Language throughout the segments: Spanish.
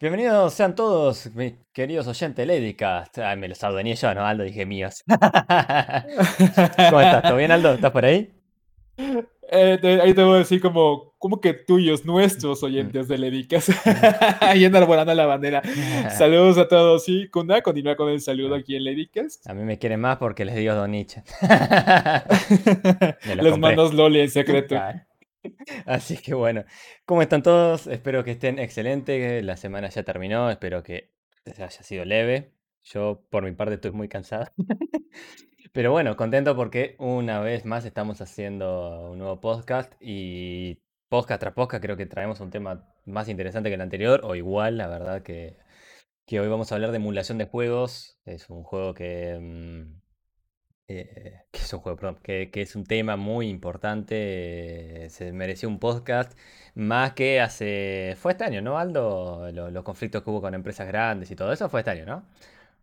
Bienvenidos sean todos, mis queridos oyentes Ladycast. Ay, me los adueñé yo, ¿no? Aldo, dije míos. ¿Cómo estás? ¿Todo bien, Aldo? ¿Estás por ahí? Eh, te- ahí te voy a decir como, como que tuyos, nuestros oyentes de Ledicas. ahí enarbolando la bandera. Saludos a todos. Sí, Kunda, continúa con el saludo aquí en Ledicas. A mí me quieren más porque les digo Don Nietzsche. Los Les compré. mandos Loli en secreto. Claro. Así que bueno, ¿cómo están todos? Espero que estén excelentes. La semana ya terminó, espero que haya sido leve. Yo por mi parte estoy muy cansado. Pero bueno, contento porque una vez más estamos haciendo un nuevo podcast y podcast tras podcast creo que traemos un tema más interesante que el anterior o igual, la verdad que, que hoy vamos a hablar de emulación de juegos. Es un juego que... mm, eh, que es un juego, perdón, que, que es un tema muy importante, eh, se mereció un podcast, más que hace, fue este año, ¿no, Aldo? Lo- los conflictos que hubo con empresas grandes y todo eso fue este año, ¿no?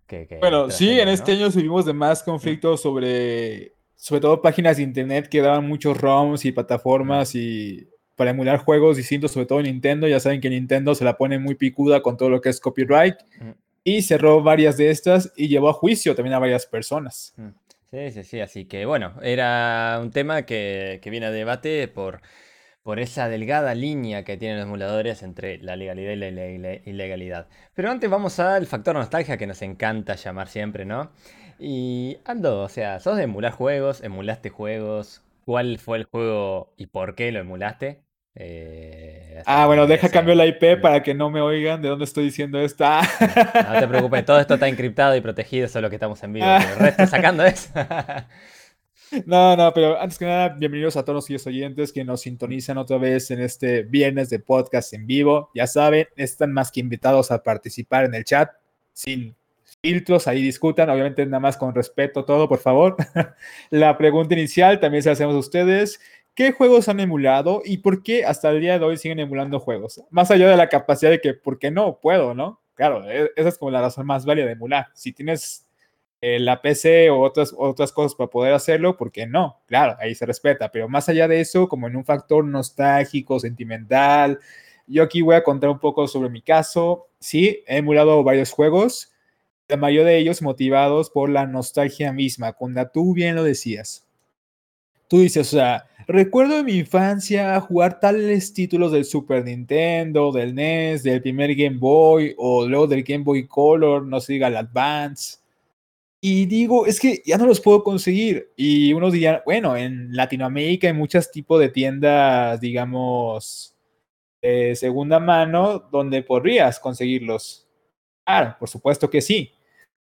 Que, que Bueno, sí, en este ¿no? año subimos de más conflictos sobre, sobre todo páginas de internet que daban muchos ROMs y plataformas y para emular juegos distintos, sobre todo Nintendo. Ya saben que Nintendo se la pone muy picuda con todo lo que es copyright Mm. y cerró varias de estas y llevó a juicio también a varias personas. Mm. Sí, sí, sí, así que bueno, era un tema que, que viene a debate por, por esa delgada línea que tienen los emuladores entre la legalidad y la ile- ilegalidad. Pero antes vamos al factor nostalgia que nos encanta llamar siempre, ¿no? Y Ando, o sea, ¿sos de emular juegos? ¿Emulaste juegos? ¿Cuál fue el juego y por qué lo emulaste? Eh, Ah, bueno, deja cambio la IP para que no me oigan de dónde estoy diciendo esto. Ah. No te preocupes, todo esto está encriptado y protegido, solo que estamos en vivo. Ah. pero el resto sacando eso. No, no, pero antes que nada, bienvenidos a todos los oyentes que nos sintonizan otra vez en este viernes de podcast en vivo. Ya saben, están más que invitados a participar en el chat sin filtros, ahí discutan, obviamente nada más con respeto todo, por favor. La pregunta inicial también se la hacemos a ustedes. ¿Qué juegos han emulado y por qué hasta el día de hoy siguen emulando juegos? Más allá de la capacidad de que, ¿por qué no? Puedo, ¿no? Claro, e- esa es como la razón más válida de emular. Si tienes eh, la PC o otras, otras cosas para poder hacerlo, ¿por qué no? Claro, ahí se respeta, pero más allá de eso, como en un factor nostálgico, sentimental, yo aquí voy a contar un poco sobre mi caso. Sí, he emulado varios juegos, la mayoría de ellos motivados por la nostalgia misma, cuando tú bien lo decías. Tú dices, o sea, recuerdo en mi infancia jugar tales títulos del Super Nintendo, del NES, del primer Game Boy o luego del Game Boy Color, no se diga el Advance. Y digo, es que ya no los puedo conseguir. Y unos dirían, bueno, en Latinoamérica hay muchos tipos de tiendas, digamos, de segunda mano donde podrías conseguirlos. Claro, por supuesto que sí.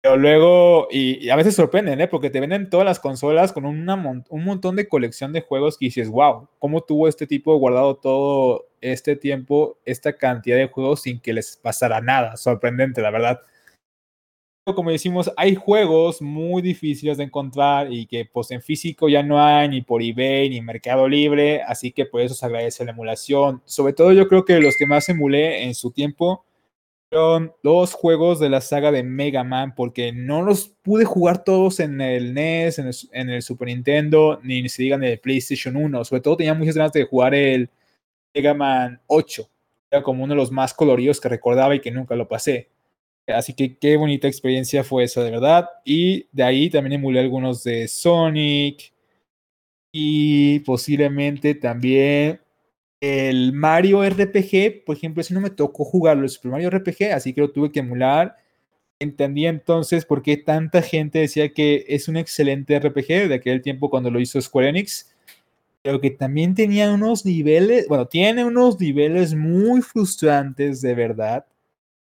Pero luego, y, a veces sorprenden, ¿eh? Porque te venden todas las consolas con una un montón de colección de juegos que dices, wow, ¿cómo tuvo este tipo guardado todo este tiempo, esta cantidad de juegos sin que les pasara nada? Sorprendente, la verdad como decimos, hay juegos muy difíciles de encontrar y que pues en físico ya no hay ni por eBay ni Mercado Libre, así que por eso se agradece la emulación. Sobre todo yo creo que los que más emulé en su tiempo fueron los juegos de la saga de Mega Man, porque no los pude jugar todos en el NES, en el, Super Nintendo, ni se digan en el PlayStation 1. Sobre todo tenía muchas ganas de jugar el Mega Man 8. Era como uno de los más coloridos que recordaba y que nunca lo pasé. Así que qué bonita experiencia fue esa, de verdad. Y de ahí también emulé algunos de Sonic. Y posiblemente también el Mario RPG, por ejemplo, ese no me tocó jugarlo, el Super Mario RPG, así que lo tuve que emular. Entendí entonces por qué tanta gente decía que es un excelente RPG de aquel tiempo cuando lo hizo Square Enix, pero que también tenía unos niveles, bueno, tiene unos niveles muy frustrantes de verdad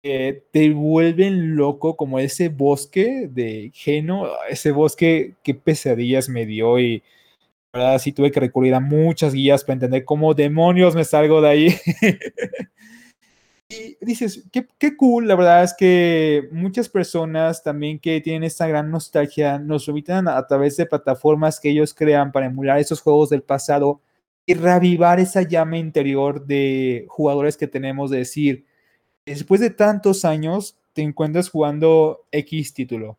que te vuelven loco como ese bosque de Geno, ese bosque que pesadillas me dio y verdad sí tuve que recurrir a muchas guías para entender cómo demonios me salgo de ahí. y dices, qué, qué cool, la verdad es que muchas personas también que tienen esta gran nostalgia nos invitan a, a través de plataformas que ellos crean para emular esos juegos del pasado y reavivar esa llama interior de jugadores que tenemos de decir, después de tantos años te encuentras jugando X título.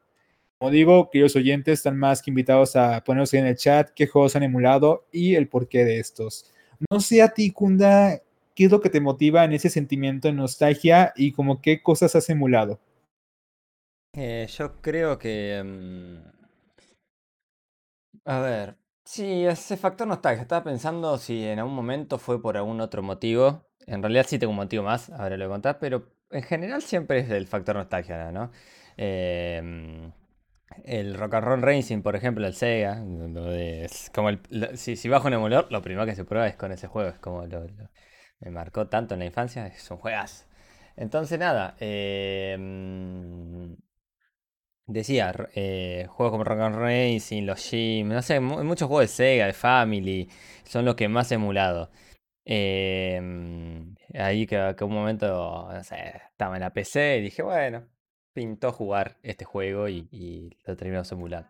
Como digo, queridos oyentes, están más que invitados a ponerse en el chat qué juegos han emulado y el porqué de estos. No sé a ti, Kunda, ¿qué es lo que te motiva en ese sentimiento de nostalgia y como qué cosas has emulado? Eh, yo creo que... mm, a ver, sí, ese factor nostalgia. Estaba pensando si en algún momento fue por algún otro motivo. En realidad sí tengo un motivo más, ahora lo voy a contar, pero en general siempre es el factor nostalgia, ¿no? Em, el Rock and Roll Racing, por ejemplo, el Sega, es como el- si, si bajo un emulador, lo primero que se prueba es con ese juego, es como lo, me marcó tanto en la infancia, es un juegazo. Entonces nada, em, decía, eh, juegos como Rock and Racing, los Gym, no sé, mu- muchos juegos de Sega, de Family, son los que más he emulado. Em, ahí que, que un momento, no sé, estaba en la PC y dije, bueno, pintó jugar este juego y, lo terminamos emulando.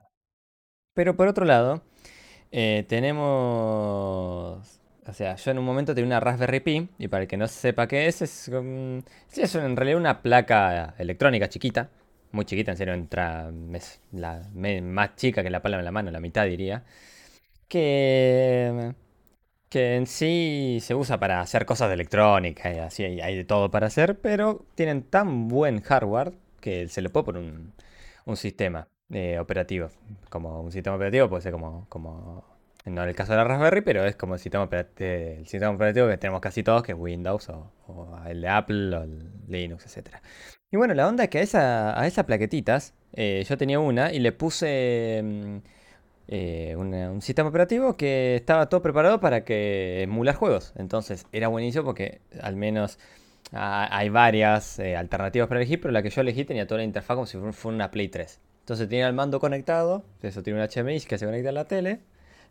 Pero por otro lado, eh, tenemos... O sea, yo en un momento tenía una Raspberry Pi, y para el que no sepa qué es, es, es en realidad una placa electrónica chiquita, muy chiquita, en serio, entra, es más chica que la palma en la mano, la mitad diría, que que en sí se usa para hacer cosas de electrónica y así hay de todo para hacer, pero tienen tan buen hardware que se le puede poner un, un sistema eh, operativo. Como un sistema operativo puede ser como, como, no en el caso de la Raspberry, pero es como el sistema operativo, que tenemos casi todos, que es Windows o, el de Apple o el Linux, etcétera. Y bueno, la onda es que a esa, a esas plaquetitas, eh, yo tenía una y le puse... mm, eh, un sistema operativo que estaba todo preparado para que emular juegos. Entonces era buenísimo porque al menos ah, hay varias eh, alternativas para elegir, pero la que yo elegí tenía toda la interfaz como si fu- fuera una Play 3. Entonces tenía el mando conectado, eso tiene un HDMI que se conecta a la tele.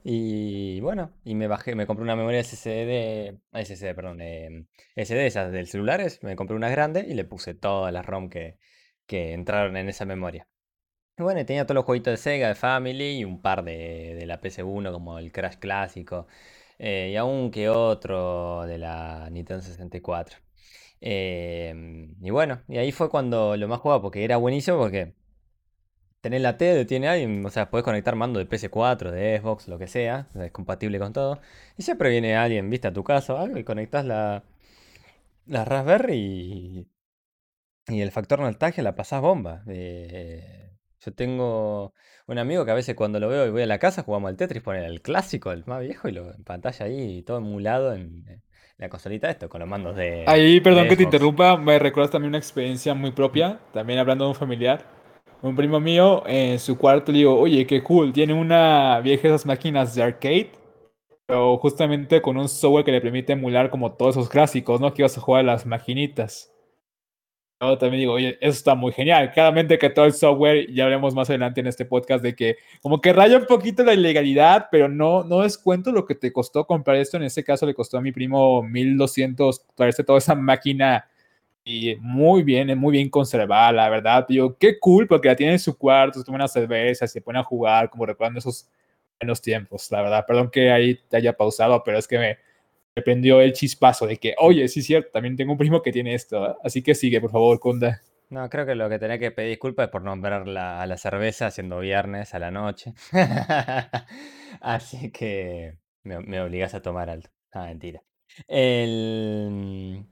Y bueno, y me bajé, me compré una memoria SSD, ah, SSD, perdón, eh, SD esas del celulares, me compré una grande y le puse todas las ROM que, que entraron en esa memoria. Y Bueno, tenía todos los jueguitos de Sega, de Family y un par de, de la PS1 como el Crash clásico eh, y aún que otro de la Nintendo 64. Em, y bueno, y ahí fue cuando lo más jugaba porque era buenísimo porque tenés la tele, tiene alguien, o sea, podés conectar mando de PS4, de Xbox, lo que sea, es compatible con todo. Y siempre viene alguien, viste, a tu casa algo y conectás la, la Raspberry y el factor nostalgia la pasás bomba. Eh, yo tengo un amigo que a veces cuando lo veo y voy a la casa jugamos al Tetris, pone el clásico, el más viejo, y lo en pantalla ahí, todo emulado en la consolita esto, con los mandos de, Ahí, perdón de que te interrumpa, me recuerdas también una experiencia muy propia, también hablando de un familiar. Un primo mío en su cuarto le digo, oye, qué cool, tiene una vieja esas máquinas de arcade, pero justamente con un software que le permite emular como todos esos clásicos, ¿no? Que ibas a jugar a las maquinitas. También digo, oye, eso está muy genial. Claramente que todo el software, ya hablaremos más adelante en este podcast de que como que raya un poquito la ilegalidad, pero no, no descuento lo que te costó comprar esto. En este caso le costó a mi primo 1200 traerse toda esa máquina y muy bien, muy bien conservada, la verdad. Digo, qué cool, porque la tiene en su cuarto, se toma una cerveza, se pone a jugar, como recordando esos buenos tiempos, la verdad. Perdón que ahí te haya pausado, pero es que me, me prendió el chispazo de que, oye, sí es cierto, también tengo un primo que tiene esto. ¿eh? Así que sigue, por favor, Kunda. No, creo que lo que tenés que pedir disculpas es por nombrar la, a la cerveza siendo viernes a la noche. Así que me, me obligás a tomar alto. Ah, mentira. El...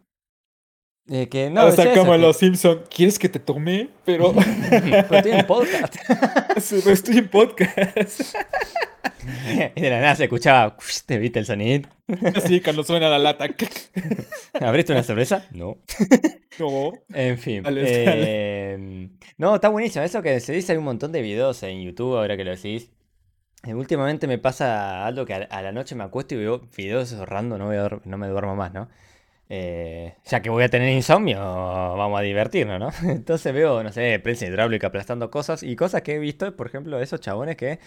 eh, que no, o sea, eso, como en que- los Simpsons, ¿quieres que te tome? Pero, Pero estoy en podcast. Pero estoy en podcast. Y de la nada se escuchaba, ¿te viste el sonido? Así, cuando suena la lata. ¿Abriste una cerveza? No. No. En fin. Dale, dale. eh, no, está buenísimo. Eso que se dice, hay un montón de videos en YouTube, ahora que lo decís. Eh, últimamente me pasa algo que a, la noche me acuesto y veo videos ahorrando, no, a no me duermo más, ¿no? Eh, ya que voy a tener insomnio, vamos a divertirnos, ¿no? Entonces veo, no sé, prensa hidráulica aplastando cosas y cosas que he visto, por ejemplo, esos chabones que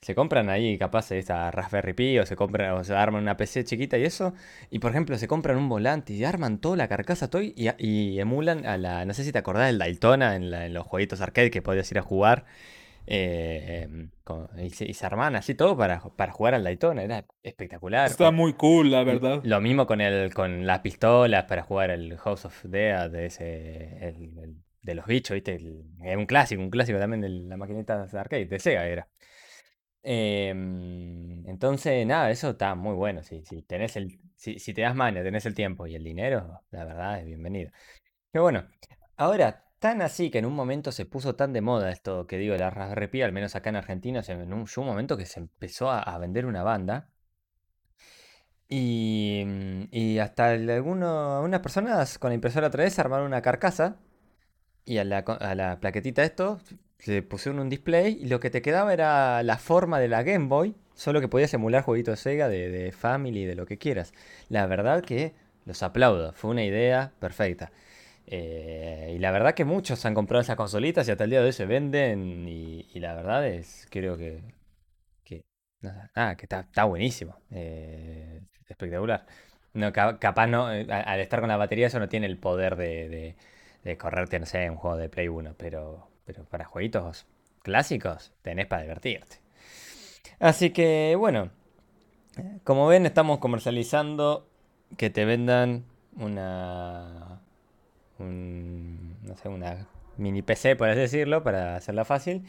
se compran ahí capaz esta Raspberry Pi o se compran o se arman una PC chiquita y eso. Y por ejemplo se compran un volante y arman toda la carcasa toy y, y emulan a la. No sé si te acordás del Daytona en, la- en los jueguitos arcade que podías ir a jugar. eh, em, con- y, se, y se arman así todo para, para jugar al Daytona. Era espectacular. Está O- muy cool, la verdad. lo mismo con el, con las pistolas para jugar el House of Dead, de ese, el- el- de los bichos, ¿viste? El- un clásico, un clásico también de la maquinita de arcade, de Sega era. Em, entonces, nada, eso está muy bueno. Si, el, si, te das mano, tenés el tiempo y el dinero, la verdad es bienvenido. Pero bueno, ahora, tan así que en un momento se puso tan de moda esto que digo, la Raspberry Pi, al menos acá en Argentina, en un, momento que se empezó a, vender una banda. Y, mm, hasta algunas personas con la impresora 3D armaron una carcasa y a la, a la plaquetita esto le pusieron un display y lo que te quedaba era la forma de la Game Boy, solo que podías emular jueguitos Sega, de, de Family, de lo que quieras. La verdad que los aplaudo, fue una idea perfecta. Eh, y la verdad que muchos han comprado esas consolitas y hasta el día de hoy se venden y, la verdad es, creo que, que, nada, que está, está buenísimo. eh, espectacular. No, ca- capaz no, eh, al estar con la batería eso no tiene el poder de, de- de correrte, no sé, un juego de Play 1, pero, pero para jueguitos clásicos tenés para divertirte. Así que bueno, como ven estamos comercializando que te vendan una, un- no sé, una mini PC, por así decirlo, para hacerla fácil,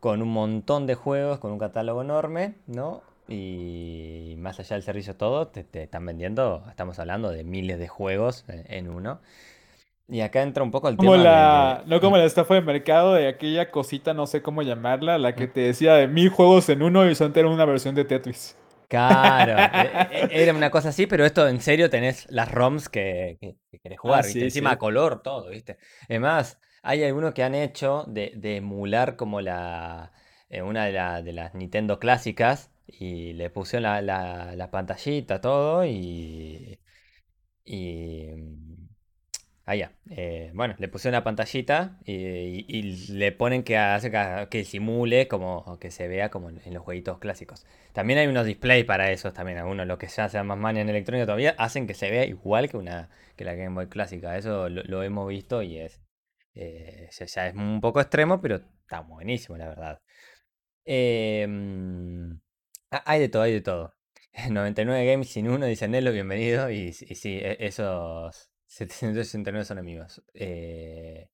con un montón de juegos, con un catálogo enorme, ¿no? Y más allá del servicio todo, te, te están vendiendo, estamos hablando de miles de juegos en, en uno. Y acá entra un poco el Como tema de, la, de- no como la estafa de mercado de aquella cosita, no sé cómo llamarla, la que te decía de mil juegos en uno y son era una versión de Tetris. Claro, e- e- era una cosa así, pero esto en serio tenés las ROMs que, que- que querés Ah, jugar, ¿viste? sí, Encima a color, todo, ¿viste? Además, hay algunos que han hecho de, de emular como la eh, una de, la- de las Nintendo clásicas y le pusieron la, la, la pantallita, todo y, y mm, Ah. Eh, bueno, le puse una pantallita y, le ponen que hace que, simule como que se vea como en, los jueguitos clásicos. También hay unos displays para esos también. Algunos, los que ya sean más manes en electrónica todavía, hacen que se vea igual que una que la Game Boy clásica. Eso lo, hemos visto y es eh, ya, es un poco extremo, pero está buenísimo, la verdad. Mm, ah, hay de todo, hay de todo. 99 Games sin uno, dice Nelo, bienvenido. Y, y sí, e- esos 769 son amigos. Eh,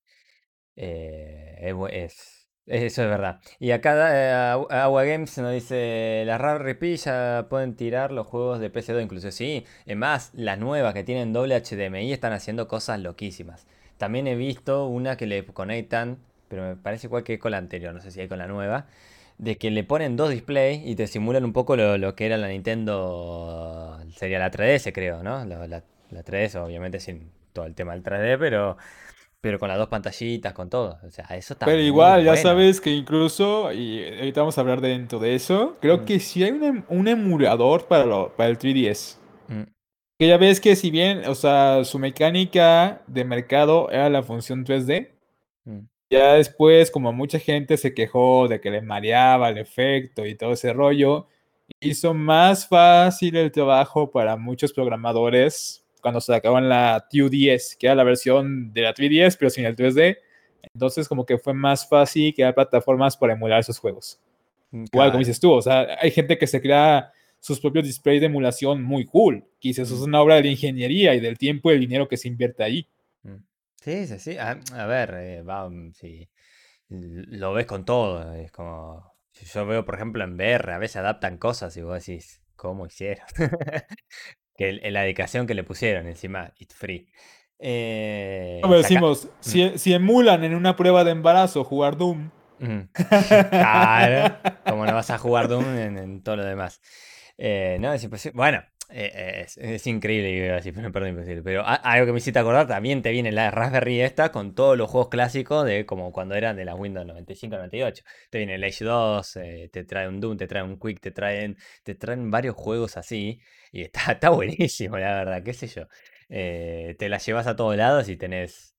eh, es, es- eso es verdad. Y acá eh, Agu- Agua Games nos dice, las Raspberry Pi ya pueden tirar los juegos de PC2 incluso. Sí, es más, las nuevas que tienen doble HDMI están haciendo cosas loquísimas. También he visto una que le conectan, pero me parece igual que con la anterior, no sé si hay con la nueva, de que le ponen dos displays y te simulan un poco lo, lo que era la Nintendo, sería la 3DS creo, ¿no? La, la, la 3DS obviamente sin todo el tema del 3D, pero, pero con las dos pantallitas, con todo. O sea, eso está Pero igual, ya sabes que incluso, y ahorita vamos a hablar dentro de eso, creo Mm, que sí hay un, em- un emulador para, lo- para el 3DS. mm, Que ya ves que si bien, o sea, su mecánica de mercado era la función 3D, mm, ya después, como mucha gente se quejó de que le mareaba el efecto y todo ese rollo, hizo más fácil el trabajo para muchos programadores cuando sacaban la 2DS, que era la versión de la 3DS, pero sin el 3D. Entonces, como que fue más fácil crear plataformas para emular esos juegos. mm, Igual, como dices tú, o sea, hay gente que se crea sus propios displays de emulación muy cool. Quizás eso es Mm, una obra de ingeniería y del tiempo y el dinero que se invierte ahí. mm. Sí, sí, sí. A, a ver, eh, va, mm, sí. Lo ves con todo. Es como. Yo veo, por ejemplo, en VR, a veces adaptan cosas y vos decís, ¿cómo hicieron? Que el- la dedicación que le pusieron encima, it's free. Eh, decimos, Mm, si, si emulan en una prueba de embarazo jugar Doom, mm. Claro, como no vas a jugar Doom en, en todo lo demás. Eh, no, es imposible. Bueno, eh, es, es increíble, iba a decir, pero imposible. Pero algo que me hiciste acordar, también te viene la Raspberry esta con todos los juegos clásicos de como cuando eran de la Windows 95, 98. Te viene el Age 2, eh, te trae un Doom, te trae un Quick, te traen, te traen varios juegos así. Y está, está buenísimo, la verdad, qué sé yo. Eh, te las llevas a todos lados y tenés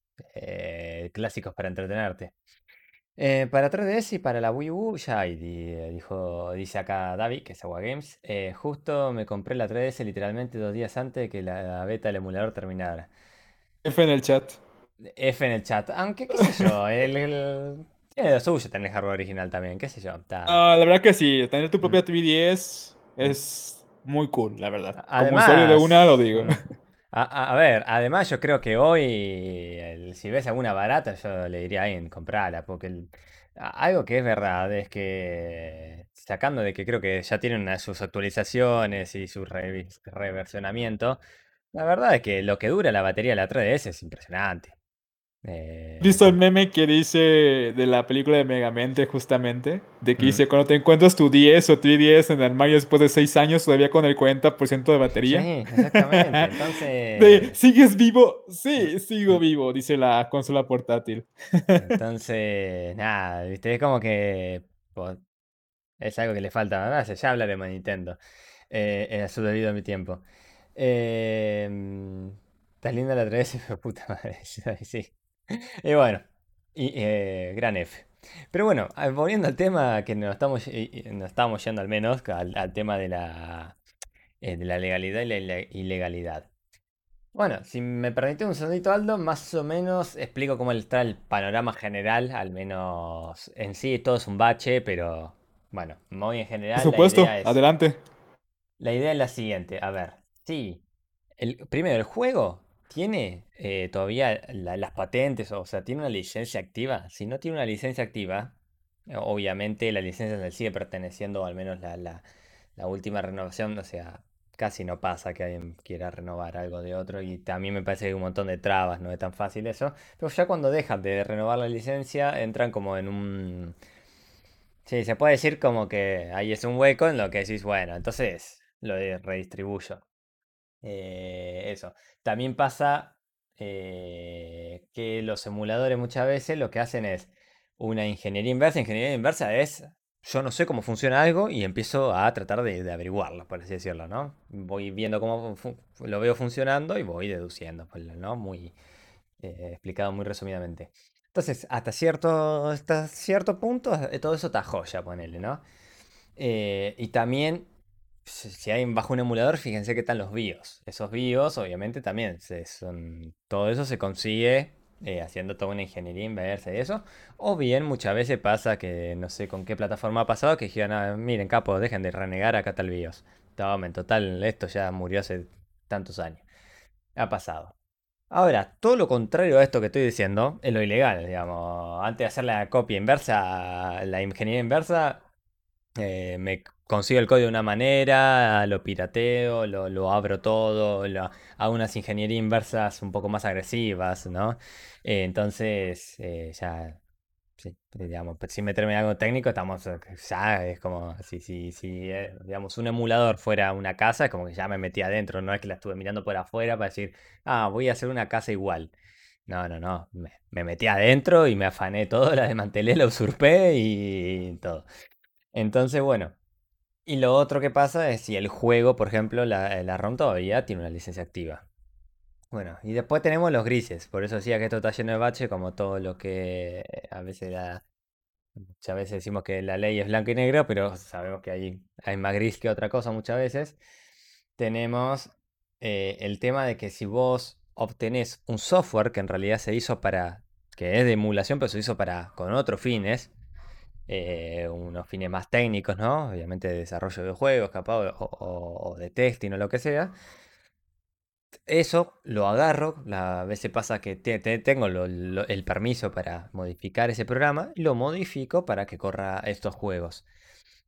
clásicos para entretenerte. Eh, para 3DS y para la Wii U ya hay, di- dijo, dice acá David, que es Agua Games. eh, justo me compré la 3DS literalmente dos días antes de que la beta del emulador terminara. F en el chat. F en el chat, aunque qué sé yo, el, el- tiene lo suyo tener hardware original también, qué sé yo. está- Ah, la verdad que sí, tener tu Mm, propia 3DS mm. es muy cool, la verdad. Como usuario de una lo digo. A, ver, además yo creo que hoy, si ves alguna barata, yo le diría a alguien, comprala, porque algo que es verdad es que, sacando de que creo que ya tienen sus actualizaciones y su reversionamiento, la verdad es que lo que dura la batería de la 3DS es impresionante. Eh, ¿Visto el meme que dice de la película de Megamente, justamente? De que mm, dice, cuando te encuentras tu 10 o 3DS en el armario después de 6 años, todavía con el 40% de sí, batería. exactamente. De, Entonces, ¿sigues vivo? Sí, sigo vivo, dice la consola portátil. entonces, nada, ¿viste? Es como que es algo que le falta. Ah, ya hablaremos de Nintendo eh, a su debido a mi tiempo. Eh, mm, está linda la 3DS, pero puta madre, sí. Y bueno, y, eh, gran F. Pero bueno, ah, volviendo al tema que nos estamos, y- y nos estábamos yendo al menos, al, al tema de la, eh, de la legalidad y la ile- ilegalidad. Bueno, si me permite un segundito, Aldo, más o menos explico cómo está el panorama general, al menos en sí todo es un bache, pero bueno, muy en Por general la supuesto, idea es, adelante. la idea es la siguiente, a ver, sí, el, primero, el juego tiene eh, todavía la- las patentes, o sea, tiene una licencia activa. Si no tiene una licencia activa, eh, obviamente la licencia le sigue perteneciendo, al menos la, la- última renovación, o sea, casi no pasa que alguien quiera renovar algo de otro y también me parece que hay un montón de trabas, no es tan fácil eso. Pero ya cuando dejan de renovar la licencia, entran como en un... Sí, se puede decir como que ahí es un hueco en lo que decís, bueno, entonces lo redistribuyo. Eh, eso. También pasa eh, que los emuladores muchas veces lo que hacen es una ingeniería inversa. Ingeniería inversa es, yo no sé cómo funciona algo y empiezo a tratar de, de averiguarlo, por así decirlo, ¿no? Voy viendo cómo lo veo funcionando y voy deduciendo, ¿no? Muy eh, explicado muy resumidamente. Entonces, hasta cierto, hasta cierto punto, todo eso está joya, ponele, ¿no? Y también, si hay bajo un emulador, fíjense que están los BIOS. Esos BIOS, obviamente, también todo eso se consigue eh, haciendo toda una ingeniería inversa y eso. O bien, muchas veces pasa que, no sé con qué plataforma ha pasado, que dijeron, "Ah, miren, capo, dejen de renegar, acá el BIOS. En total, esto ya murió hace tantos años. Ha pasado. Ahora, todo lo contrario a esto que estoy diciendo es lo ilegal, digamos. Antes de hacer la copia inversa, la ingeniería inversa, eh, me consigo el código de una manera, lo pirateo, lo, lo abro todo, lo- hago unas ingenierías inversas un poco más agresivas, ¿no? Eh, entonces, eh, ya, digamos, sin meterme en algo técnico, estamos, eh, ya es como, si, si, si, digamos, un emulador fuera una casa, es como que ya me metí adentro, no es que la estuve mirando por afuera para decir, ah, voy a hacer una casa igual. No, no, no, me, me metí adentro y me afané todo, la desmantelé, la usurpé y todo. Entonces, bueno. Y lo otro que pasa es si el juego, por ejemplo, la, ROM todavía tiene una licencia activa. Bueno, y después tenemos los grises. Por eso decía que esto está lleno de bache, como todo lo que a veces la- muchas veces decimos que la ley es blanco y negro, pero sabemos que hay, hay más gris que otra cosa muchas veces. Tenemos eh, el tema de que si vos obtenés un software que en realidad se hizo para, que es de emulación, pero se hizo para, con otros fines, eh, unos fines más técnicos, ¿no? Obviamente de desarrollo de juegos, capaz, o, de testing o lo que sea. Eso lo agarro, a veces pasa que te- te- tengo el permiso para modificar ese programa y lo modifico para que corra estos juegos.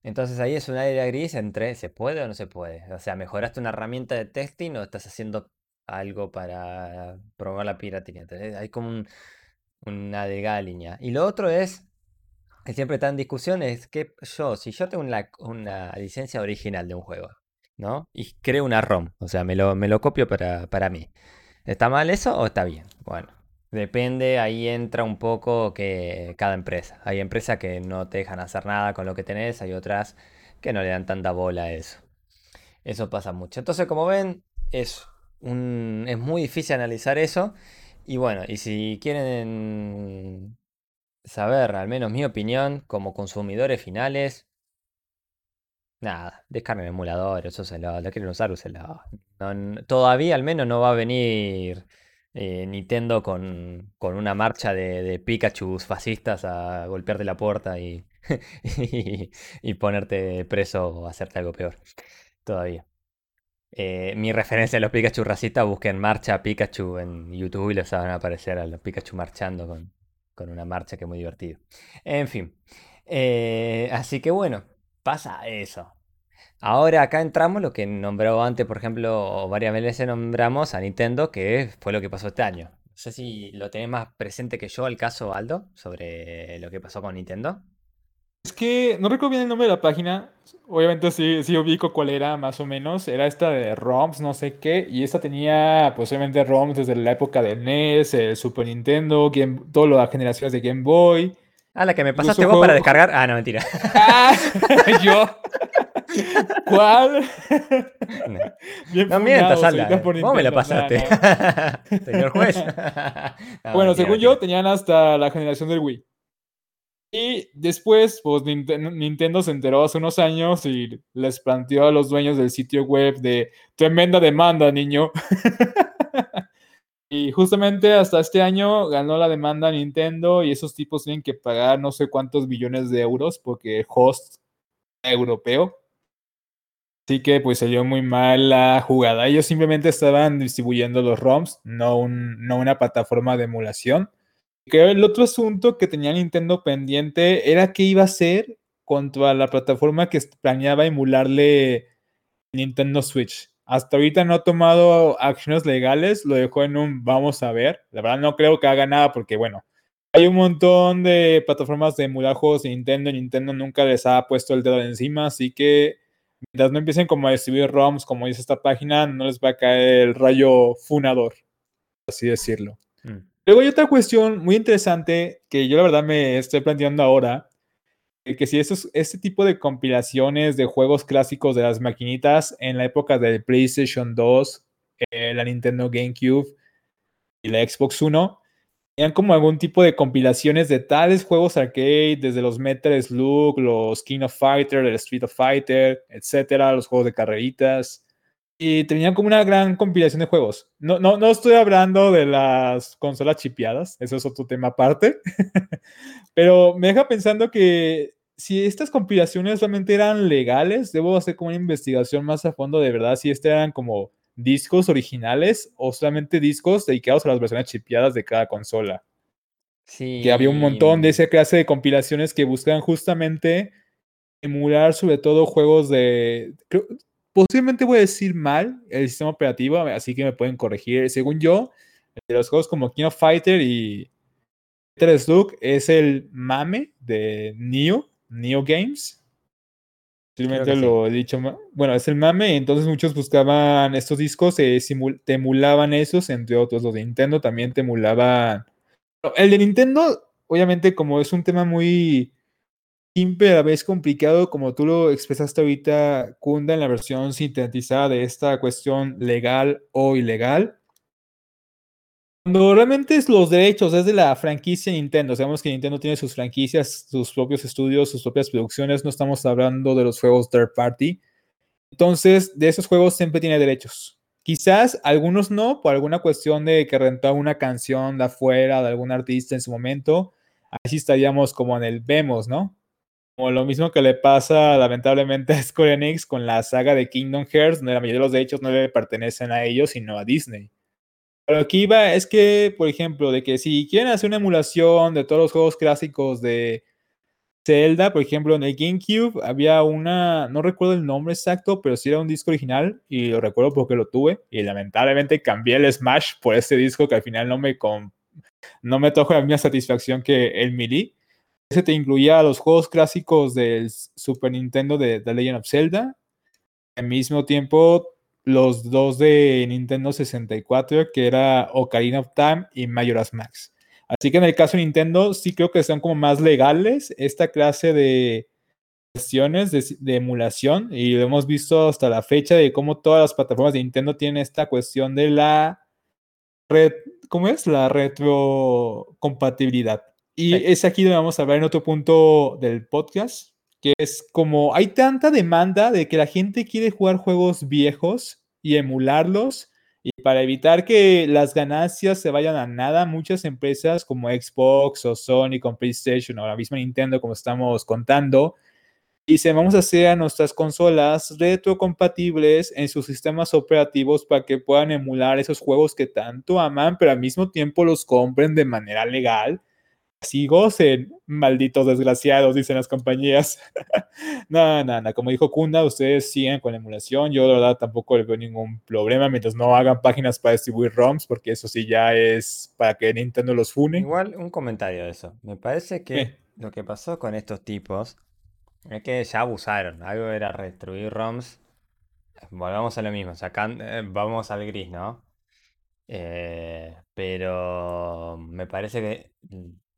Entonces ahí es un área gris entre se puede o no se puede. O sea, ¿mejoraste una herramienta de testing o estás haciendo algo para promover la piratería? Hay como un- una delgada línea. Y lo otro es que siempre está en discusión es que yo, si yo tengo una, una licencia original de un juego, ¿no? Y creo una ROM, o sea, me lo, me lo copio para, para mí. ¿Está mal eso o está bien? Bueno, depende, ahí entra un poco que cada empresa. Hay empresas que no te dejan hacer nada con lo que tenés, hay otras que no le dan tanta bola a eso. Eso pasa mucho. Entonces, como ven, es un, es muy difícil analizar eso. Y bueno, y si quieren saber, al menos mi opinión, como consumidores finales, nada, descarguen el emulador, úselo, lo quieren usar, úselo. No, todavía al menos no va a venir eh, Nintendo con, con una marcha de, de Pikachu fascistas a golpearte la puerta y, y, y ponerte preso o hacerte algo peor. Todavía. Eh, mi referencia a los Pikachu racistas, busquen marcha Pikachu en YouTube y les van a aparecer a los Pikachu marchando con, con una marcha que es muy divertido. En fin. Eh, así que bueno, pasa eso. Ahora acá entramos lo que nombró antes, por ejemplo, varias veces nombramos a Nintendo, que fue lo que pasó este año. No sé si lo tenés más presente que yo el caso, Aldo, sobre lo que pasó con Nintendo. Es que no recuerdo bien el nombre de la página. Obviamente sí, sí ubico cuál era, más o menos. Era esta de ROMs, no sé qué. Y esta tenía posiblemente ROMs desde la época del NES, el Super Nintendo, Game, todas las generaciones de Game Boy. Ah, la que me pasaste vos para descargar. Ah, no, mentira. Ah, yo. ¿Cuál? No, no mientas, Alda. Vos me la pasaste. Señor juez. bueno, según yo, tenían hasta la generación del Wii. Y después, pues Nintendo se enteró hace unos años y les planteó a los dueños del sitio web de tremenda demanda, niño. Y justamente hasta este año ganó la demanda Nintendo y esos tipos tienen que pagar no sé cuántos billones de euros porque host europeo. Así que pues salió muy mal la jugada. Ellos simplemente estaban distribuyendo los ROMs, no, un, no una plataforma de emulación. Creo el otro asunto que tenía Nintendo pendiente era qué iba a hacer contra la plataforma que planeaba emularle Nintendo Switch. Hasta ahorita no ha tomado acciones legales, lo dejó en un vamos a ver. La verdad no creo que haga nada porque, bueno, hay un montón de plataformas de emular juegos de Nintendo. Nintendo nunca les ha puesto el dedo encima, así que mientras no empiecen como a distribuir ROMs, como dice esta página, no les va a caer el rayo funador, así decirlo. Luego hay otra cuestión muy interesante que yo la verdad me estoy planteando ahora, que si estos, este tipo de compilaciones de juegos clásicos de las maquinitas en la época del PlayStation 2, eh, la Nintendo GameCube y la Xbox One, tenían como algún tipo de compilaciones de tales juegos arcade, desde los Metal Slug, los King of Fighter, el Street of Fighter, etcétera, los juegos de carreritas. Y tenían como una gran compilación de juegos. No, no, no estoy hablando de las consolas chipeadas, eso es otro tema aparte. Pero me deja pensando que si estas compilaciones realmente eran legales, debo hacer como una investigación más a fondo de verdad si estas eran como discos originales o solamente discos dedicados a las versiones chipeadas de cada consola. Sí. Que había un montón de esa clase de compilaciones que buscan justamente emular sobre todo juegos de... posiblemente voy a decir mal el sistema operativo, así que me pueden corregir. Según yo, de los juegos como King of Fighter y Metal Slug es el mame de Neo, Neo Games. Simplemente lo he dicho. Bueno, es el mame. Entonces muchos buscaban estos discos, te emulaban esos, entre otros. Los de Nintendo también te emulaban. El de Nintendo, obviamente, como es un tema muy simple, a vez complicado, como tú lo expresaste ahorita, Kunda, en la versión sintetizada de esta cuestión legal o ilegal. Cuando realmente es los derechos es de la franquicia Nintendo. Sabemos que Nintendo tiene sus franquicias, sus propios estudios, sus propias producciones. No estamos hablando de los juegos third party. Entonces, de esos juegos siempre tiene derechos. Quizás algunos no, por alguna cuestión de que rentó una canción de afuera de algún artista en su momento. Así estaríamos como en el vemos, ¿no? Como lo mismo que le pasa lamentablemente a Square Enix con la saga de Kingdom Hearts, donde la mayoría de los derechos no le pertenecen a ellos, sino a Disney. Lo que iba es que, por ejemplo, de que si quieren hacer una emulación de todos los juegos clásicos de Zelda, por ejemplo, en el GameCube había una, no recuerdo el nombre exacto, pero sí era un disco original y lo recuerdo porque lo tuve y lamentablemente cambié el Smash por ese disco que al final no me, no me trajo la misma satisfacción que el Melee. Ese te incluía los juegos clásicos del Super Nintendo de The Legend of Zelda. Al mismo tiempo los dos de Nintendo 64, que era Ocarina of Time y Majora's Max. Así que en el caso de Nintendo, sí creo que son como más legales esta clase de cuestiones de, emulación y lo hemos visto hasta la fecha de cómo todas las plataformas de Nintendo tienen esta cuestión de la red, ¿cómo es? La retrocompatibilidad. Y es aquí donde vamos a hablar en otro punto del podcast, que es como hay tanta demanda de que la gente quiere jugar juegos viejos y emularlos. Y para evitar que las ganancias se vayan a nada, muchas empresas como Xbox o Sony con PlayStation o la misma Nintendo, como estamos contando, dicen vamos a hacer a nuestras consolas retrocompatibles en sus sistemas operativos para que puedan emular esos juegos que tanto aman, pero al mismo tiempo los compren de manera legal así gocen, malditos desgraciados, dicen las compañías. no, no, no, como dijo Kunda, ustedes siguen con la emulación, yo de verdad tampoco le veo ningún problema mientras no hagan páginas para distribuir ROMs, porque eso sí ya es para que Nintendo los fune. Igual un comentario de eso. Me parece que lo que pasó con estos tipos es que ya abusaron. Algo era redestruir ROMs. Volvamos a lo mismo, sacan, eh, vamos al gris, ¿no? Eh, pero me parece que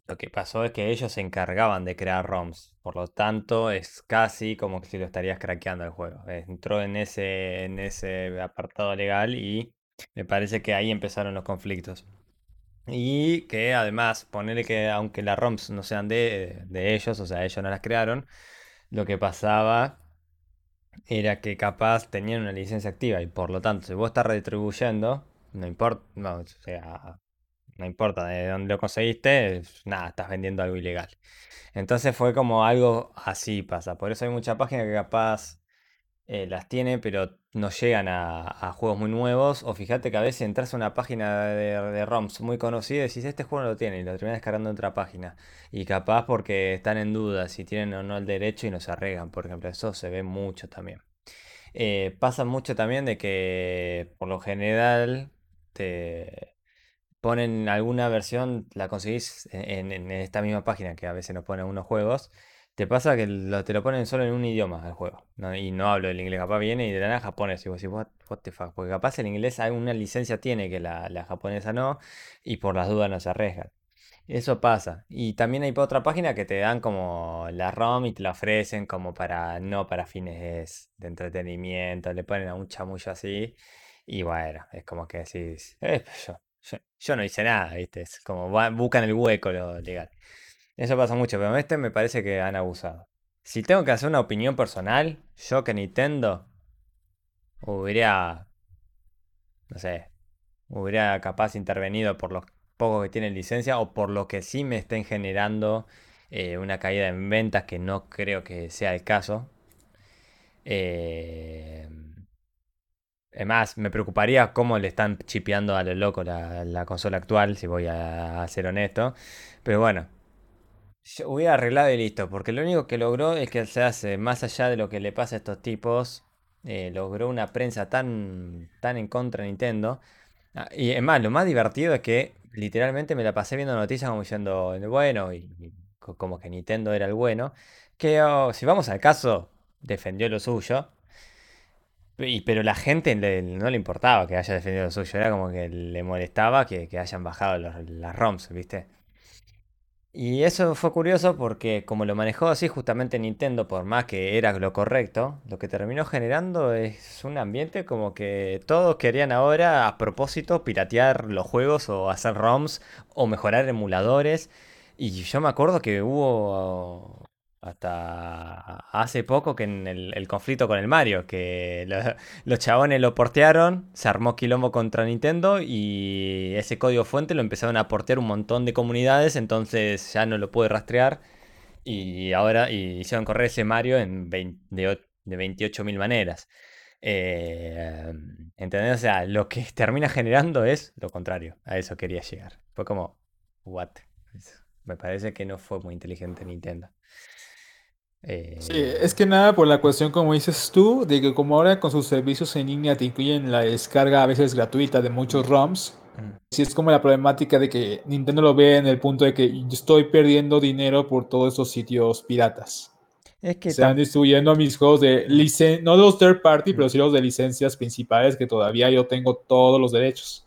lo que pasó es que ellos se encargaban de crear ROMs. Por lo tanto, es casi como que si lo estarías craqueando el juego. Entró en ese, en ese apartado legal y me parece que ahí empezaron los conflictos. Y que además, ponerle que aunque las ROMs no sean de, de ellos, o sea, ellos no las crearon, lo que pasaba era que capaz tenían una licencia activa y por lo tanto, si vos estás redistribuyendo, no importa, no, o sea, no importa de dónde lo conseguiste, nada, estás vendiendo algo ilegal. Entonces fue como algo así pasa. Por eso hay mucha página que capaz eh, las tiene, pero no llegan a, juegos muy nuevos. O fíjate que a veces entras a una página de, ROMs muy conocida y decís, este juego no lo tiene, y lo terminas descargando en otra página. Y capaz porque están en duda si tienen o no el derecho y no se arreglan, por ejemplo. Eso se ve mucho también. Eh, pasa mucho también de que por lo general te ponen alguna versión, la conseguís en, en- esta misma página que a veces nos ponen unos juegos. Te pasa que te lo ponen solo en un idioma el juego. Y no hablo el inglés. Capaz viene y de la nada japonés. Y vos decís, what, what the fuck. Porque capaz el inglés alguna licencia tiene que la, la japonesa no. Y por las dudas no se arriesgan. Eso pasa. Y también hay otra página que te dan como la ROM y te la ofrecen como para, no para fines de entretenimiento. Le ponen a un chamullo así. Y bueno, es como que decís, "Eh, yo, yo, no hice nada, ¿viste? Es como buscan el hueco lo legal. Eso pasa mucho, pero este me parece que han abusado. Si tengo que hacer una opinión personal, yo que Nintendo hubiera, no sé, hubiera capaz intervenido por los pocos que tienen licencia o por lo que sí me estén generando eh, una caída en ventas que no creo que sea el caso. Eh, es más, me preocuparía cómo le están chipeando a lo loco la, la consola actual, si voy a, ser honesto. Pero bueno, hubiera arreglado y listo, porque lo único que logró es que se hace, más allá de lo que le pasa a estos tipos, eh, logró una prensa tan, tan en contra de Nintendo. Ah, y es más, lo más divertido es que literalmente me la pasé viendo noticias como diciendo, bueno, y, y co- como que Nintendo era el bueno, que oh, si vamos al caso, defendió lo suyo. Y, pero la gente no le importaba que haya defendido lo suyo, era como que le molestaba que, que hayan bajado los- las ROMs, ¿viste? Y eso fue curioso porque como lo manejó así justamente Nintendo, por más que era lo correcto, lo que terminó generando es un ambiente como que todos querían ahora a propósito piratear los juegos o hacer ROMs o mejorar emuladores. Y yo me acuerdo que hubo hasta hace poco que en el, conflicto con el Mario, que lo- los chabones lo portearon, se armó quilombo contra Nintendo y ese código fuente lo empezaron a portear un montón de comunidades, entonces ya no lo pude rastrear y ahora y hicieron correr ese Mario en 20 de, de 28.000 maneras. Eh, ¿entendés? O sea, lo que termina generando es lo contrario, a eso quería llegar. Fue como, what? Me parece que no fue muy inteligente Nintendo. Sí, Eh, es que nada por la cuestión, como dices tú, de que como ahora con sus servicios en línea te incluyen la descarga a veces gratuita de muchos ROMs, mm. sí es como la problemática de que Nintendo lo ve en el punto de que yo estoy perdiendo dinero por todos estos sitios piratas. es que Se están distribuyendo mis juegos de licencia, no de los third party, Mm. pero sí los de licencias principales que todavía yo tengo todos los derechos.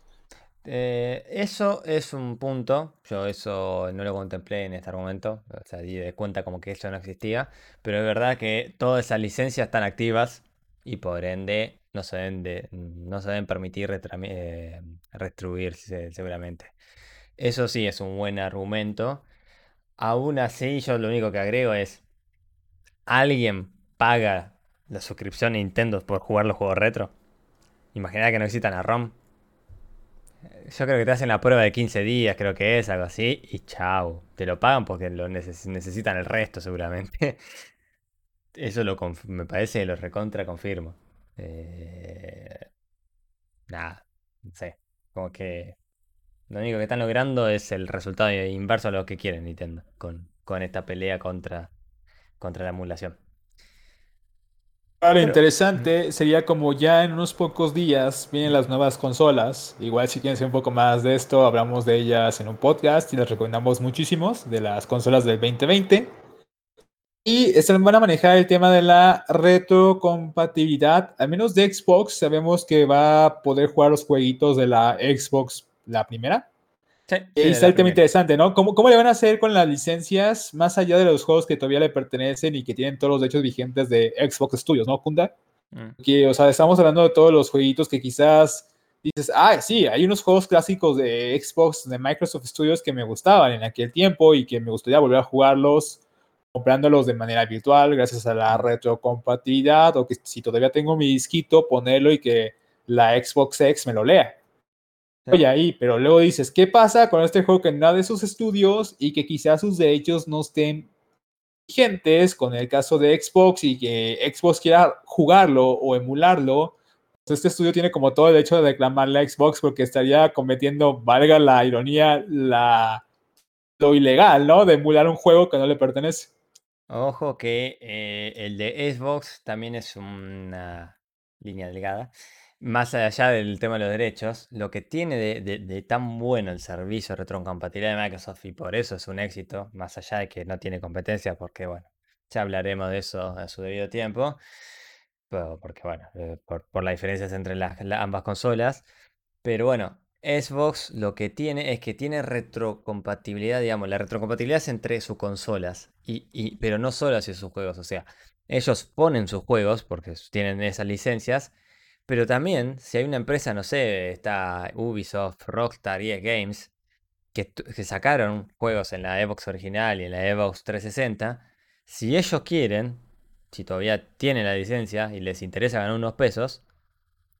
Eh, eso es un punto, yo eso no lo contemplé en este argumento, o sea, di de cuenta como que eso no existía, pero es verdad que todas esas licencias están activas y por ende no se deben, de- no se deben permitir eh, seguramente. Eso sí es un buen argumento. Aún así, yo lo único que agrego es, ¿alguien paga la suscripción a Nintendo por jugar los juegos retro? Imagina que no necesitan la ROM. Yo creo que te hacen la prueba de 15 días, creo que es algo así, y chao. Te lo pagan porque lo neces- necesitan el resto seguramente. Eso lo me parece, lo recontra confirmo. Eh, nada, no sé. Como que Lo único que están logrando es el resultado inverso a lo que quieren Nintendo con, con esta pelea contra, contra la emulación. Vale, interesante sería como ya en unos pocos días vienen las nuevas consolas. Igual si quieren saber un poco más de esto, hablamos de ellas en un podcast y las recomendamos muchísimos de las consolas del 2020. Y van a manejar el tema de la retrocompatibilidad, al menos de Xbox. Sabemos que va a poder jugar los jueguitos de la Xbox, la primera. Sí, y está el tema interesante, ¿no? ¿Cómo, ¿Cómo, le van a hacer con las licencias más allá de los juegos que todavía le pertenecen y que tienen todos los derechos vigentes de Xbox Studios, ¿no, Kunda? Mm. Que, o sea, estamos hablando de todos los jueguitos que quizás dices, ah, sí, hay unos juegos clásicos de Xbox, de Microsoft Studios que me gustaban en aquel tiempo y que me gustaría volver a jugarlos comprándolos de manera virtual gracias a la retrocompatibilidad o que si todavía tengo mi disquito, ponerlo y que la Xbox X me lo lea. Oye, ahí, pero luego dices, ¿qué pasa con este juego que nada de sus estudios y que quizás sus derechos no estén vigentes con el caso de Xbox y que Xbox quiera jugarlo o emularlo? Pues este estudio tiene como todo el derecho de reclamarle a Xbox porque estaría cometiendo, valga la ironía, la, lo ilegal, ¿no? De emular un juego que no le pertenece. Ojo que eh, el de Xbox también es una línea delgada. Más allá del tema de los derechos, lo que tiene de, tan bueno el servicio de retrocompatibilidad de Microsoft y por eso es un éxito, más allá de que no tiene competencia, porque bueno, ya hablaremos de eso a su debido tiempo, porque bueno, eh, por, las diferencias entre las, ambas consolas, pero bueno, Xbox lo que tiene es que tiene retrocompatibilidad, digamos, la retrocompatibilidad es entre sus consolas, y, pero no solo hacia sus juegos, o sea, ellos ponen sus juegos porque tienen esas licencias, pero también si hay una empresa, no sé, está Ubisoft, Rockstar, EA Games, que, sacaron juegos en la Xbox original y en la Xbox 360, si ellos quieren, si todavía tienen la licencia y les interesa ganar unos pesos,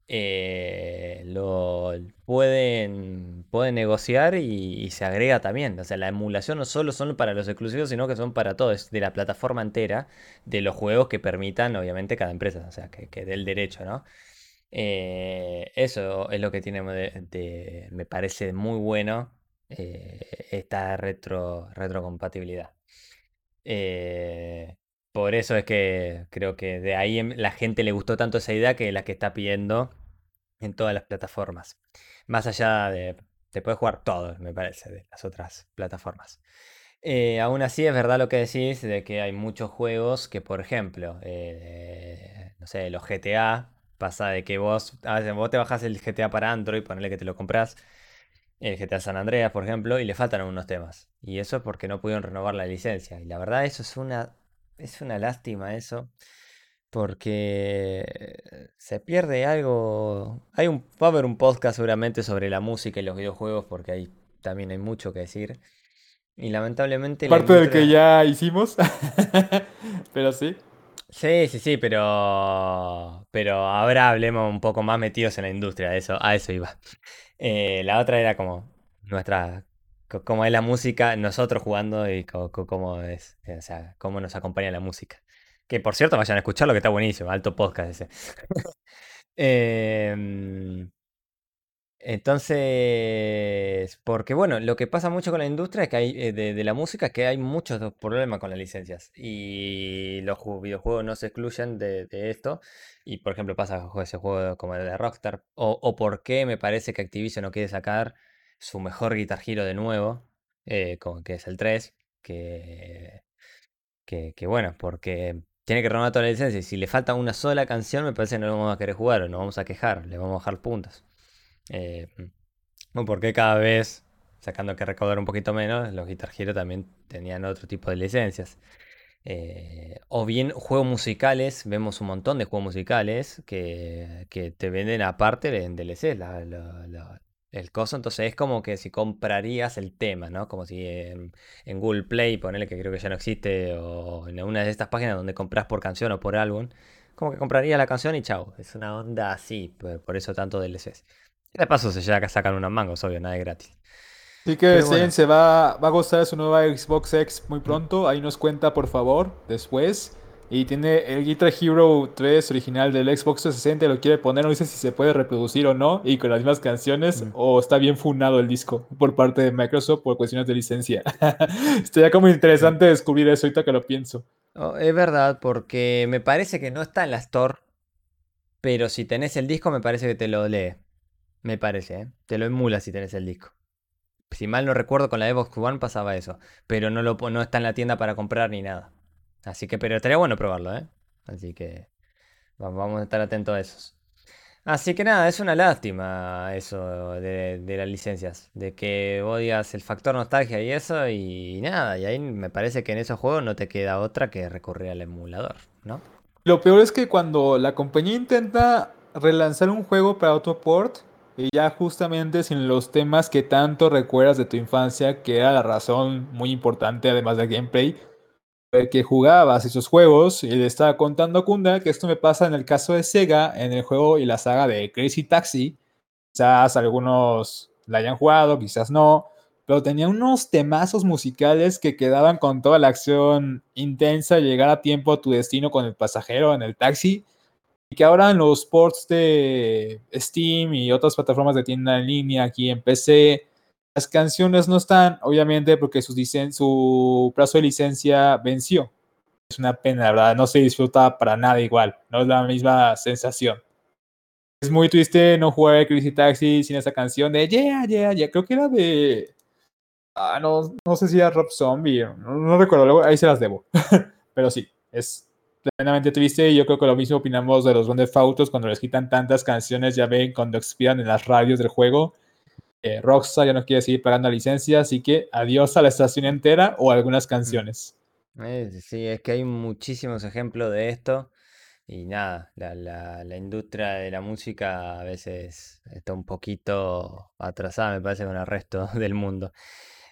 eh, lo pueden, pueden negociar y, se agrega también. O sea, la emulación no solo son para los exclusivos, sino que son para todos, de la plataforma entera, de los juegos que permitan, obviamente, cada empresa, o sea, que, que dé el derecho, ¿no? Eh, eso es lo que tiene, me parece muy bueno, eh, esta retro, retrocompatibilidad. por eso es que creo que de ahí em, la gente le gustó tanto esa idea que la que está pidiendo en todas las plataformas. Más allá de, te puedes jugar todo, me parece, de las otras plataformas. Eh, aún así es verdad lo que decís de que hay muchos juegos que, por ejemplo, eh, no sé, los GTA, pasa de que vos, a veces vos te bajás el GTA para Android, ponele que te lo compras, el GTA San Andreas, por ejemplo, y le faltan algunos temas. Y eso es porque no pudieron renovar la licencia. Y la verdad, eso es una, es una lástima eso porque se pierde algo. Hay un, va a haber un podcast seguramente sobre la música y los videojuegos, porque ahí también hay mucho que decir. Y lamentablemente. Parte del que ya hicimos, pero sí. Sí, sí, sí, pero. Pero ahora hablemos un poco más metidos en la industria, eso, a eso iba. Eh, la otra era como nuestra. Cómo es la música, nosotros jugando y cómo, es. O sea, cómo nos acompaña la música. Que por cierto, vayan a escucharlo, que está buenísimo, alto podcast ese. Em, entonces, porque bueno, lo que pasa mucho con la industria es que hay, eh, de, la música es que hay muchos problemas con las licencias. Y los videojuegos no se excluyen de, esto. Y por ejemplo, pasa con ese juego como el de Rockstar. O, o por qué me parece que Activision no quiere sacar su mejor Guitar Hero de nuevo, eh, que es el 3. Que, que, que bueno, porque tiene que renovar toda la licencia. Y si le falta una sola canción, me parece que no lo vamos a querer jugar o no vamos a quejar, le vamos a bajar puntos. Eh, porque cada vez, sacando que recaudar un poquito menos, los Guitar Hero también tenían otro tipo de licencias. Eh, o bien juegos musicales, vemos un montón de juegos musicales que, te venden aparte en DLC, el coso. Entonces es como que si comprarías el tema, ¿no? Como si en, Google Play, ponele que creo que ya no existe, o en una de estas páginas donde compras por canción o por álbum, como que comprarías la canción y chao. Es una onda así, por, eso tanto DLCs. De paso se llega a sacar unos mangos, obvio, nada de gratis. Así que se va, va a gozar su nueva Xbox X muy pronto. Ahí nos cuenta, por favor, después. y tiene el Guitar Hero 3 original del Xbox 360 y lo quiere poner, no dice si se puede reproducir o no, y con las mismas canciones, Mm. o está bien funado el disco por parte de Microsoft por cuestiones de licencia. Estaría como interesante descubrir eso ahorita que lo pienso. Oh, es verdad, porque me parece que no está en la Store, pero si tenés el disco me parece que te lo lee. Me parece, ¿eh? Te lo emula si tenés el disco. Si mal no recuerdo, con la Xbox One pasaba eso, pero no, lo, no está en la tienda para comprar ni nada. Así que, pero estaría bueno probarlo, ¿eh? Así que va- vamos a estar atentos a esos. Así que nada, es una lástima eso de, de las licencias, de que odias el factor nostalgia y eso, y nada, y ahí me parece que en esos juegos no te queda otra que recurrir al emulador, ¿no? Lo peor es que cuando la compañía intenta relanzar un juego para otro port, y ya justamente sin los temas que tanto recuerdas de tu infancia, que era la razón muy importante además del gameplay, que jugabas esos juegos, y le estaba contando a Kunda que esto me pasa en el caso de Sega, en el juego y la saga de Crazy Taxi. Quizás algunos la hayan jugado, quizás no, pero tenía unos temazos musicales que quedaban con toda la acción intensa, llegar a tiempo a tu destino con el pasajero en el taxi, y que ahora en los ports de Steam y otras plataformas de tienda en línea aquí en PC, las canciones no están, obviamente, porque su, su plazo de licencia venció. Es una pena, la verdad, no se disfruta para nada igual, no es la misma sensación. Es muy triste no jugar Crazy Taxi sin esa canción de Yeah, yeah, yeah. Creo que era de. Ah, no, no sé si era Rob Zombie, no, no recuerdo, luego ahí se las debo. Pero sí, es plenamente triste y yo creo que lo mismo opinamos de los Grand Theft cuando les quitan tantas canciones, ya ven, cuando expiran en las radios del juego. Eh, Rockstar ya no quiere seguir pagando licencia, así que adiós a la estación entera o algunas canciones. Eh, sí, es que hay muchísimos ejemplos de esto y nada, la, la- industria de la música a veces está un poquito atrasada, me parece, con el resto del mundo.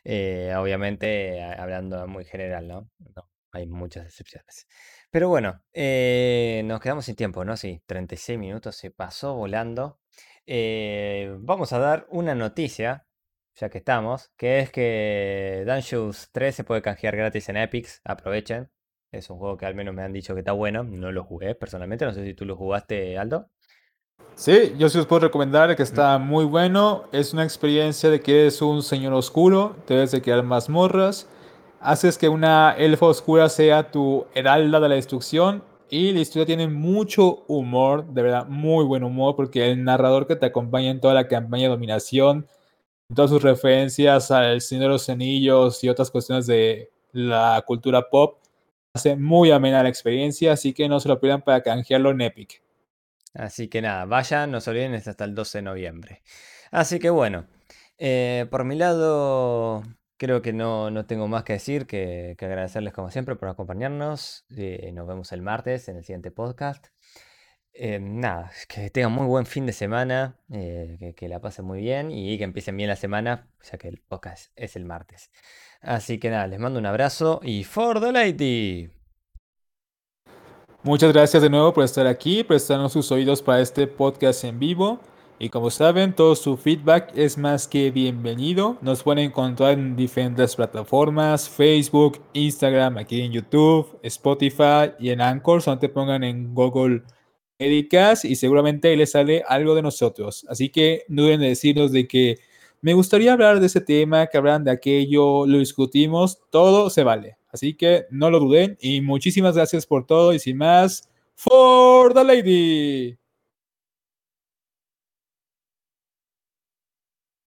Eh, obviamente, hablando muy general, ¿no? No, hay muchas excepciones. Pero bueno, eh, nos quedamos sin tiempo, ¿no? Sí, 36 minutos se pasó volando. Eh, vamos a dar una noticia ya que estamos, que es que Dangerous 3 se puede canjear gratis en Epics, aprovechen. Es un juego que al menos me han dicho que está bueno, no lo jugué personalmente, no sé si tú lo jugaste, Aldo. Sí, yo sí os puedo recomendar que está muy bueno. Es una experiencia de que eres un señor oscuro, te debes de crear mazmorras, haces que una elfa oscura sea tu heralda de la destrucción y la historia tiene mucho humor, de verdad, muy buen humor, porque el narrador que te acompaña en toda la campaña de dominación, todas sus referencias al Señor de los Anillos y otras cuestiones de la cultura pop, hace muy amena la experiencia, así que no se lo pierdan para canjearlo en Epic. Así que nada, vayan, no se olviden, es hasta el 12 de noviembre. Así que bueno, eh, por mi lado, creo que no, no tengo más que decir que, que agradecerles como siempre por acompañarnos. Eh, nos vemos el martes en el siguiente podcast. Eh, nada, que tengan muy buen fin de semana, eh, que, que la pasen muy bien y que empiecen bien la semana, ya que el podcast es el martes. Así que nada, les mando un abrazo y for the lady. Muchas gracias de nuevo por estar aquí, prestarnos sus oídos para este podcast en vivo. Y como saben, todo su feedback es más que bienvenido. Nos pueden encontrar en diferentes plataformas, Facebook, Instagram, aquí en YouTube, Spotify y en Anchor. Solo te pongan en Google Edicast y seguramente ahí les sale algo de nosotros. Así que no deben de decirnos de que me gustaría hablar de ese tema, que hablan de aquello, lo discutimos, todo se vale. Así que no lo duden y muchísimas gracias por todo y sin más, for the lady.